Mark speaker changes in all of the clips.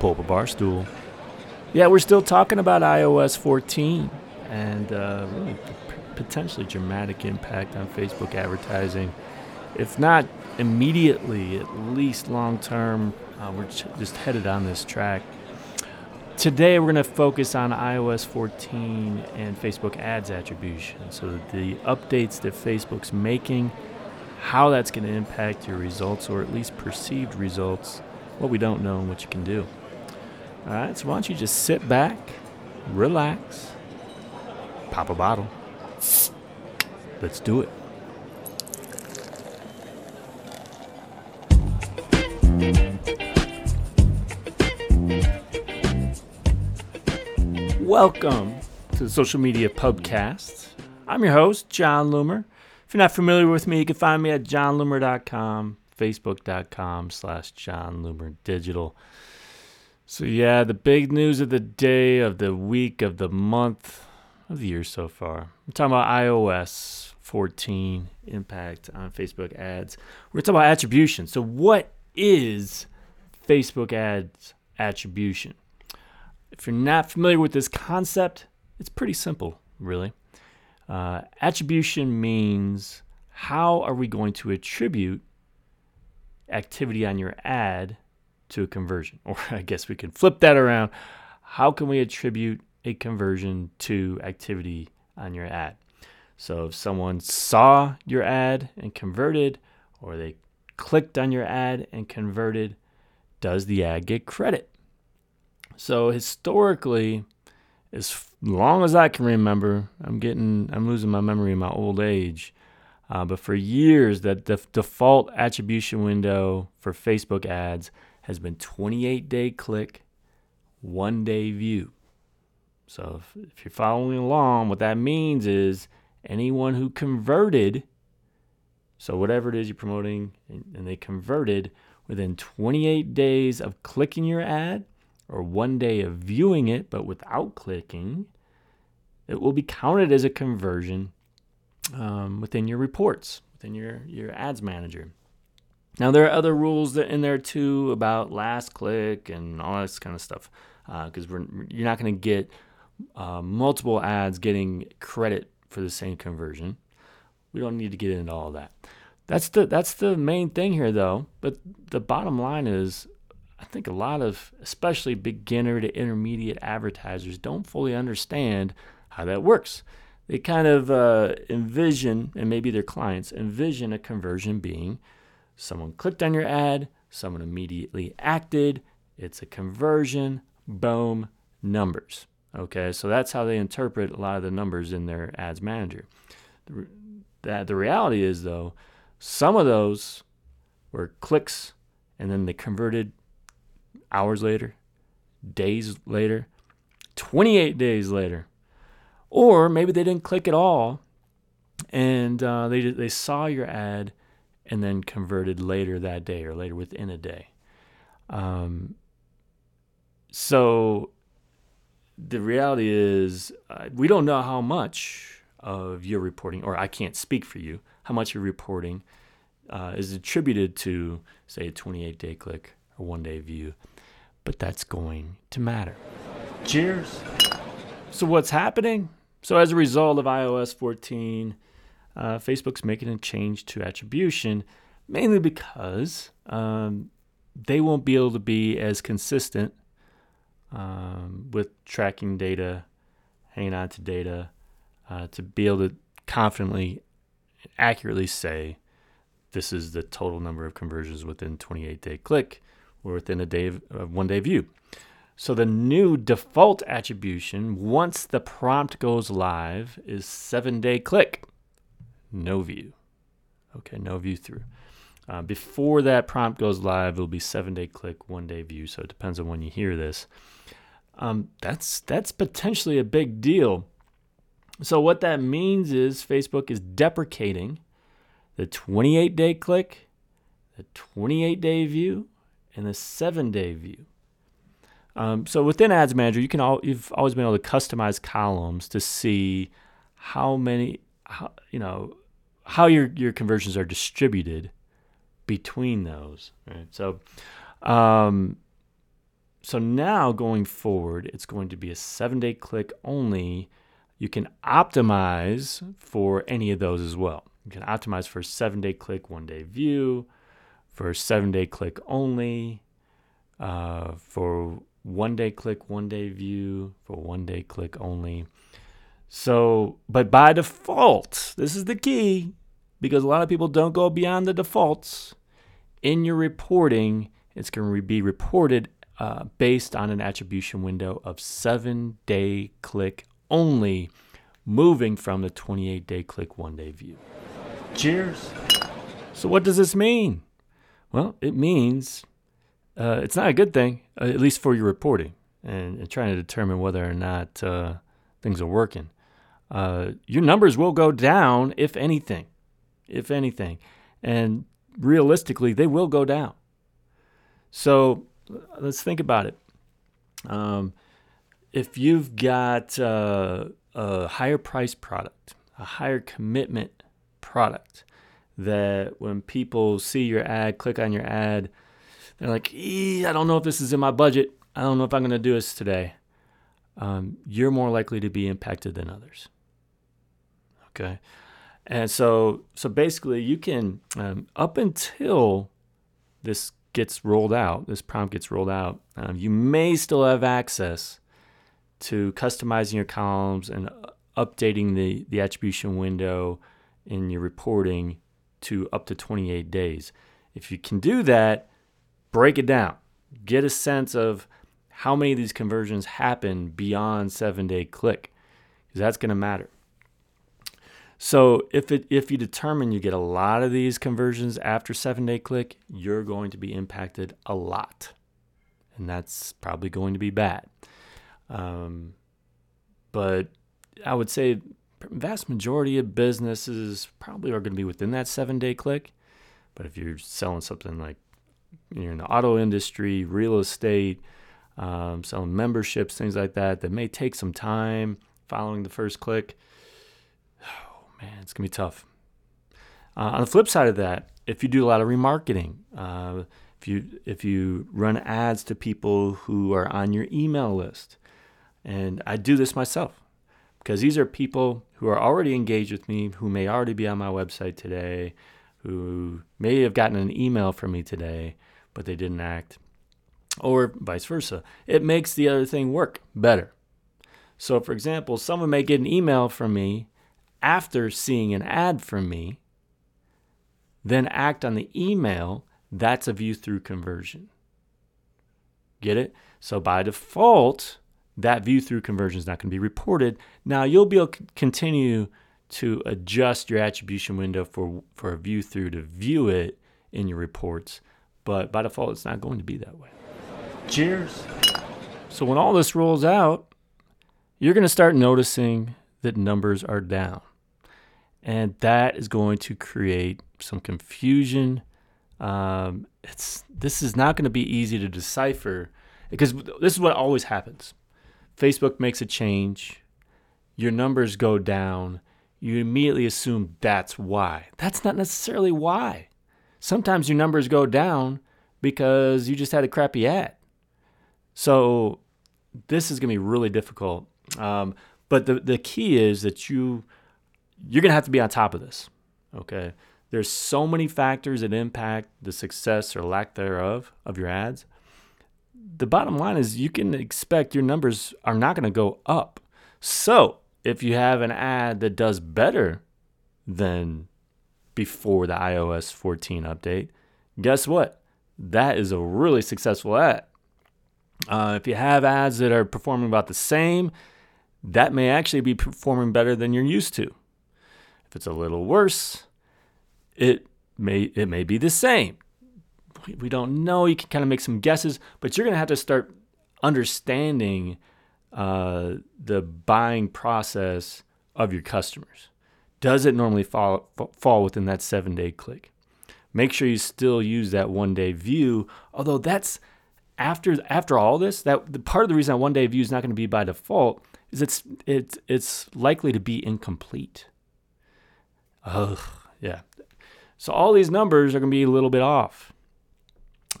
Speaker 1: pull up a bar stool. Yeah, we're still talking about iOS 14 and uh, really potentially dramatic impact on Facebook advertising. If not immediately, at least long term, uh, we're just headed on this track. Today, we're going to focus on iOS 14 and Facebook ads attribution. So, the updates that Facebook's making, how that's going to impact your results, or at least perceived results, what we don't know, and what you can do. All right, so why don't you just sit back, relax, pop a bottle. Let's do it. Welcome to the Social Media Pubcast. I'm your host, Jon Loomer. If you're not familiar with me, you can find me at jonloomer.com, facebook.com slash jonloomerdigital. So yeah, the big news of the day, of the week, of the month, of the year so far. I'm talking about iOS 14 impact on Facebook ads. We're talking about attribution. So what is Facebook ads attribution? If you're not familiar with this concept, it's pretty simple, really. Uh, attribution means how are we going to attribute activity on your ad to a conversion? Or I guess we can flip that around. How can we attribute a conversion to activity on your ad? So if someone saw your ad and converted, or they clicked on your ad and converted, does the ad get credit? So historically, as long as I can remember, I'm getting, I'm losing my memory in my old age. Uh, but for years, that the default attribution window for Facebook ads has been 28 day click, one day view. So if, if you're following along, what that means is anyone who converted, so whatever it is you're promoting, and, and they converted within 28 days of clicking your ad, or one day of viewing it but without clicking, it will be counted as a conversion um, within your reports, within your, your ads manager. Now, there are other rules that in there too about last click and all this kind of stuff because uh, you're not going to get uh, multiple ads getting credit for the same conversion. We don't need to get into all that. That's the that's the main thing here, though. But the bottom line is I think a lot of, especially beginner to intermediate advertisers, don't fully understand how that works. They kind of uh, envision, and maybe their clients envision a conversion being someone clicked on your ad, someone immediately acted, it's a conversion, boom, numbers. Okay, so that's how they interpret a lot of the numbers in their ads manager. The, that the reality is though, some of those were clicks and then they converted hours later, days later, 28 days later. Or maybe they didn't click at all and uh, they, they saw your ad and then converted later that day or later within a day. Um, so the reality is, uh, we don't know how much of your reporting, or I can't speak for you, how much your reporting uh, is attributed to, say, a 28 day click or one day view but that's going to matter. Cheers. So, what's happening? So, as a result of iOS 14, uh, Facebook's making a change to attribution, mainly because um, they won't be able to be as consistent um, with tracking data, hanging on to data, uh, to be able to confidently, accurately say this is the total number of conversions within 28 day click or within a day of, uh, one day view. So the new default attribution, once the prompt goes live, is seven day click, no view. Okay, no view through. Uh, before that prompt goes live, it'll be seven day click, one day view. So it depends on when you hear this. Um, that's that's potentially a big deal. So what that means is Facebook is deprecating the 28 day click, the 28 day view, and the seven day view. Um, so within Ads Manager, you can all, you've always been able to customize columns to see how many, how, you know, how your your conversions are distributed between those. Right. So, um, so now going forward, it's going to be a seven day click only. You can optimize for any of those as well. You can optimize for seven day click, one day view, for seven day click only, uh, for one day click, one day view, for one day click only. So, but by default, this is the key because a lot of people don't go beyond the defaults. In your reporting, it's going to be reported uh, based on an attribution window of seven day click only, moving from the 28 day click one day view. Cheers. So, what does this mean? Well, it means uh, it's not a good thing, uh, at least for your reporting and, and, trying to determine whether or not uh, things are working. Uh, your numbers will go down, if anything, if anything. And realistically, they will go down. So let's think about it. Um, if you've got uh, a higher price product, a higher commitment product, that when people see your ad, click on your ad, they're like, I don't know if this is in my budget. I don't know if I'm going to do this today. Um, you're more likely to be impacted than others. Okay. And so, so basically, you can, um, up until this gets rolled out, this prompt gets rolled out, um, you may still have access to customizing your columns and uh, updating the, the attribution window in your reporting to up to 28 days. If you can do that, break it down. Get a sense of how many of these conversions happen beyond seven day click, because that's going to matter. So if it if you determine you get a lot of these conversions after seven day click, you're going to be impacted a lot, and that's probably going to be bad. Um, but I would say vast majority of businesses probably are going to be within that seven day click. But if you're selling something like you're in the auto industry, real estate, um, selling memberships, things like that, that may take some time following the first click man, it's gonna be tough. Uh, on the flip side of that, if you do a lot of remarketing, uh, if you if you run ads to people who are on your email list, and I do this myself because these are people who are already engaged with me, who may already be on my website today, who may have gotten an email from me today, but they didn't act, or vice versa. It makes the other thing work better. So, for example, someone may get an email from me after seeing an ad from me, then act on the email, that's a view through conversion. Get it? So by default, that view through conversion is not going to be reported. Now you'll be able to continue to adjust your attribution window for, for a view through to view it in your reports, but by default, it's not going to be that way. Cheers. So when all this rolls out, you're going to start noticing that numbers are down. And that is going to create some confusion. Um, it's this is not going to be easy to decipher because this is what always happens. Facebook makes a change, your numbers go down, you immediately assume that's why. That's not necessarily why. Sometimes your numbers go down because you just had a crappy ad. So this is going to be really difficult. Um, but the, the key is that you you're going to have to be on top of this. Okay. There's so many factors that impact the success or lack thereof of your ads. The bottom line is you can expect your numbers are not going to go up. So, if you have an ad that does better than before the iOS 14 update, guess what? That is a really successful ad. Uh, if you have ads that are performing about the same, that may actually be performing better than you're used to. If it's a little worse, it may it may be the same. We, don't know. You can kind of make some guesses, but you're going to have to start understanding uh, the buying process of your customers. Does it normally fall fall within that seven day click? Make sure you still use that one day view, although that's after after all this, that the part of the reason that one day view is not going to be by default is it's it's it's likely to be incomplete. Ugh, yeah. So all these numbers are going to be a little bit off.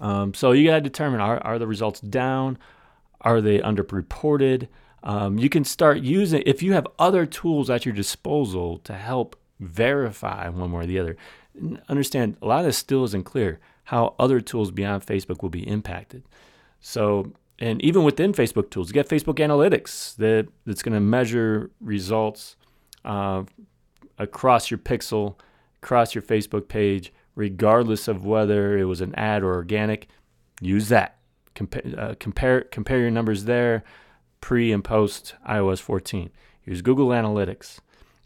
Speaker 1: Um, so you got to determine are, are the results down? Are they underreported? Um, you can start using if you have other tools at your disposal to help verify one way or the other. Understand a lot of this still isn't clear how other tools beyond Facebook will be impacted. So, and even within Facebook tools, you got Facebook Analytics that, that's going to measure results uh, across your pixel, across your Facebook page, regardless of whether it was an ad or organic. Use that. Compa- uh, compare compare your numbers there, pre and post iOS 14. Use Google Analytics.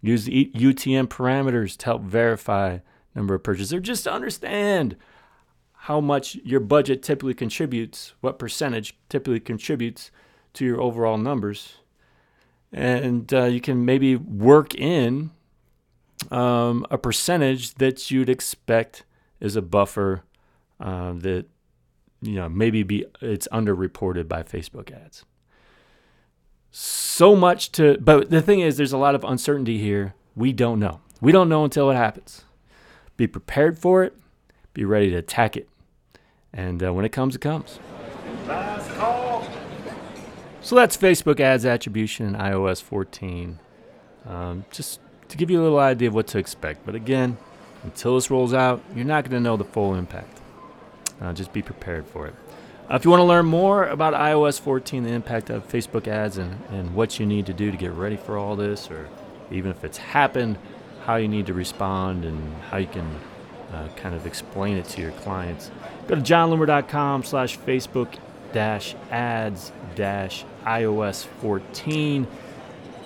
Speaker 1: Use the UTM parameters to help verify number of purchases, or just to understand how much your budget typically contributes, what percentage typically contributes to your overall numbers. And uh, you can maybe work in um, a percentage that you'd expect is a buffer uh, that you know maybe be it's underreported by Facebook ads. So much to, but the thing is, there's a lot of uncertainty here. We don't know. We don't know until it happens. Be prepared for it. Be ready to attack it. And uh, when it comes, it comes. Last call. So that's Facebook ads attribution in iOS 14. Um, just to give you a little idea of what to expect. But again, until this rolls out, you're not going to know the full impact. Uh, just be prepared for it. Uh, if you want to learn more about iOS 14, the impact of Facebook ads, and, and what you need to do to get ready for all this, or even if it's happened, how you need to respond and how you can uh, kind of explain it to your clients, go to jonloomer.com slash Facebook dash ads dash iOS 14.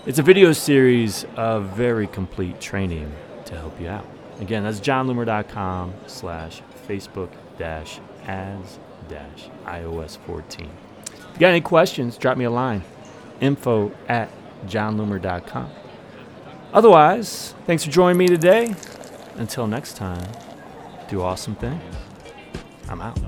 Speaker 1: It's a video series of very complete training to help you out. Again, that's jonloomer.com slash Facebook dash ads dash iOS 14. If you got any questions, drop me a line. Info at jonloomer.com. Otherwise, thanks for joining me today. Until next time, do awesome things. I'm out.